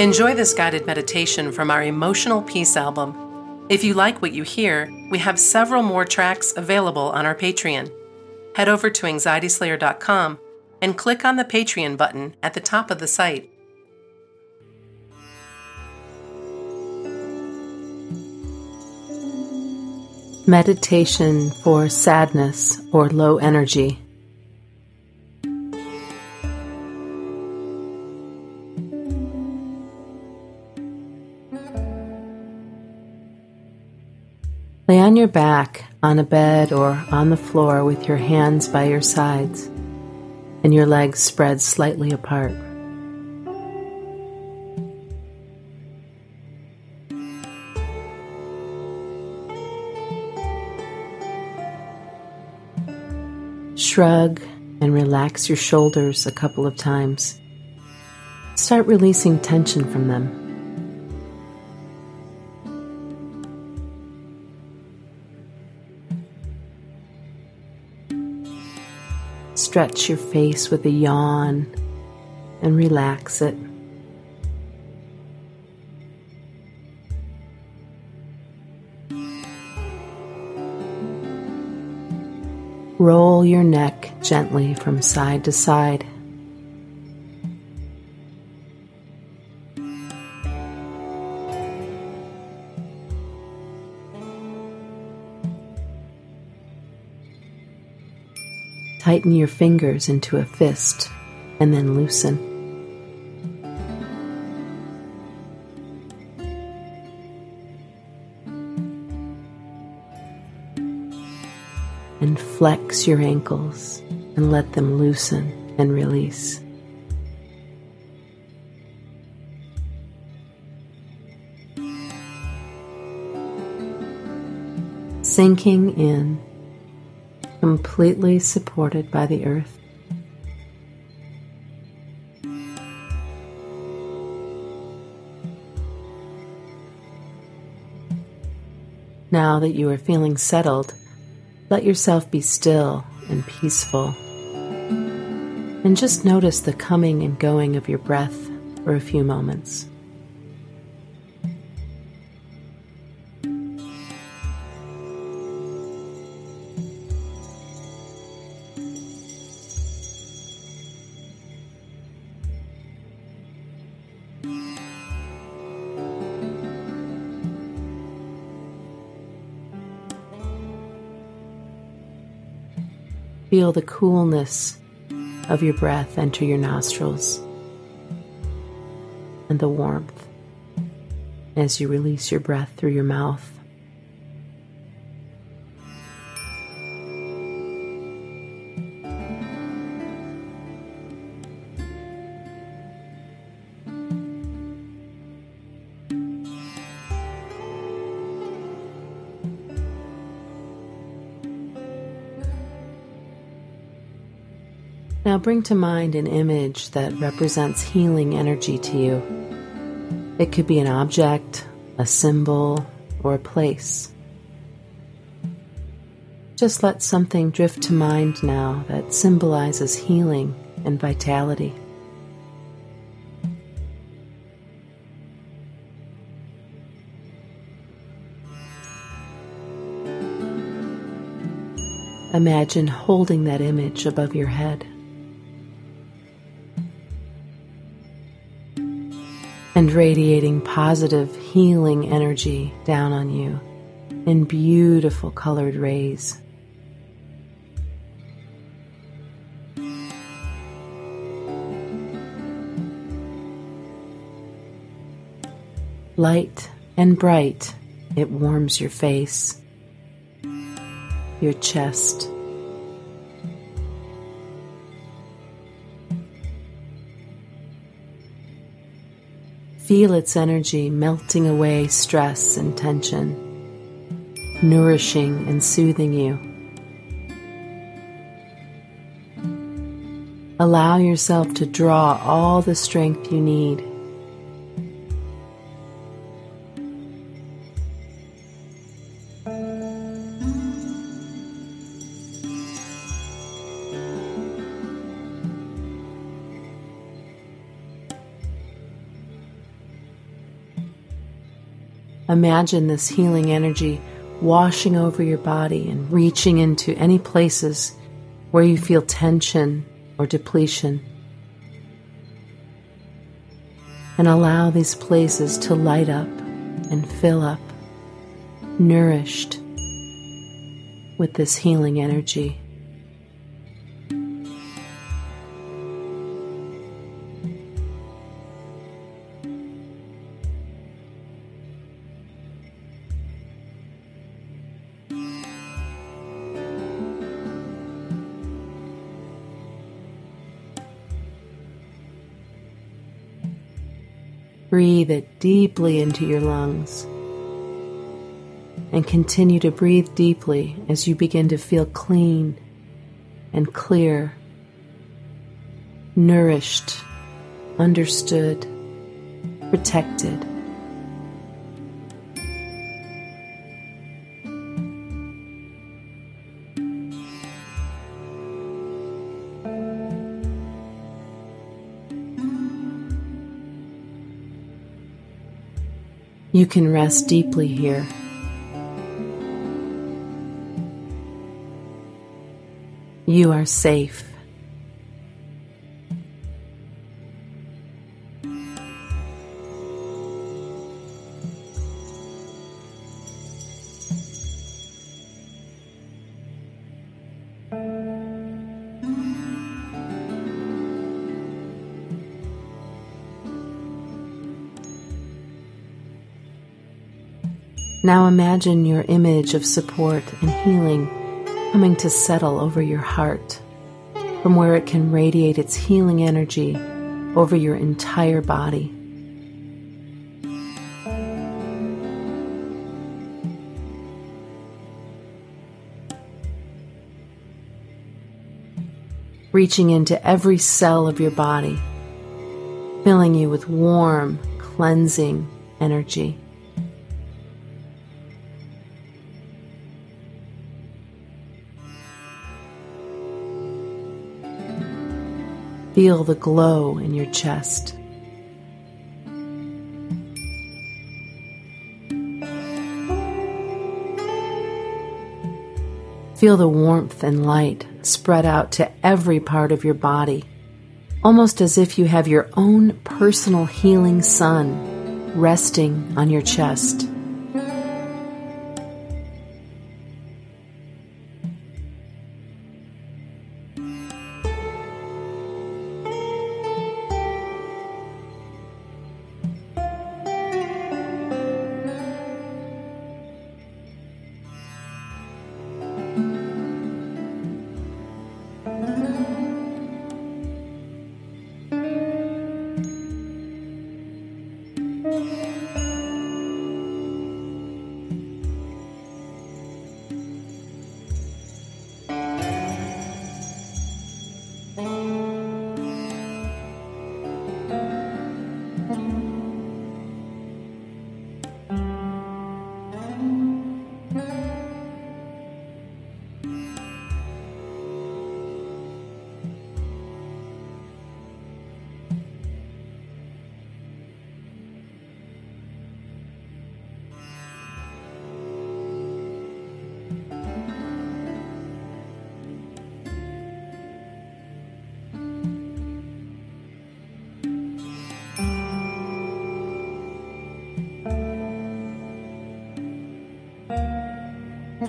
Enjoy this guided meditation from our Emotional Peace album. If you like what you hear, we have several more tracks available on our Patreon. Head over to anxietyslayer.com and click on the Patreon button at the top of the site. Meditation for sadness or low energy. Lay on your back on a bed or on the floor with your hands by your sides and your legs spread slightly apart. Shrug and relax your shoulders a couple of times. Start releasing tension from them. Stretch your face with a yawn and relax it. Roll your neck gently from side to side. Tighten your fingers into a fist and then loosen. And flex your ankles and let them loosen and release. Sinking in completely supported by the earth. Now that you are feeling settled, let yourself be still and peaceful. And just notice the coming and going of your breath for a few moments. Feel the coolness of your breath enter your nostrils and the warmth as you release your breath through your mouth. Now bring to mind an image that represents healing energy to you. It could be an object, a symbol, or a place. Just let something drift to mind now that symbolizes healing and vitality. Imagine holding that image above your head. And radiating positive healing energy down on you in beautiful colored rays. Light and bright, it warms your face, your chest Feel its energy melting away stress and tension, nourishing and soothing you. Allow yourself to draw all the strength you need Imagine this healing energy washing over your body and reaching into any places where you feel tension or depletion. And allow these places to light up and fill up, nourished with this healing energy. Breathe it deeply into your lungs. And continue to breathe deeply as you begin to feel clean and clear, nourished, understood, protected. You can rest deeply here. You are safe. Now imagine your image of support and healing coming to settle over your heart, from where it can radiate its healing energy over your entire body. Reaching into every cell of your body, filling you with warm, cleansing energy. Feel the glow in your chest. Feel the warmth and light spread out to every part of your body, almost as if you have your own personal healing sun resting on your chest. And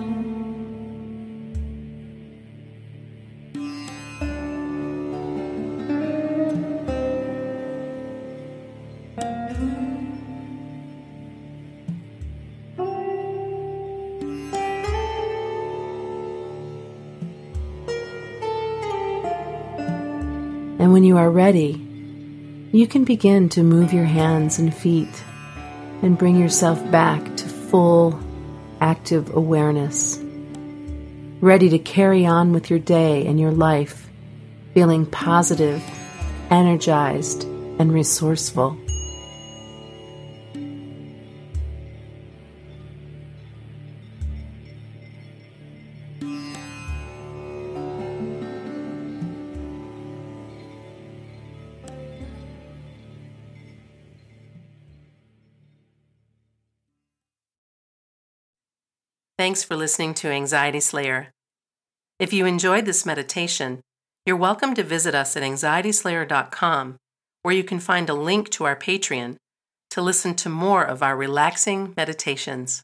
when you are ready, you can begin to move your hands and feet and bring yourself back to full active awareness, ready to carry on with your day and your life, feeling positive, energized, and resourceful. Thanks for listening to Anxiety Slayer. If you enjoyed this meditation, you're welcome to visit us at anxietyslayer.com, where you can find a link to our Patreon to listen to more of our relaxing meditations.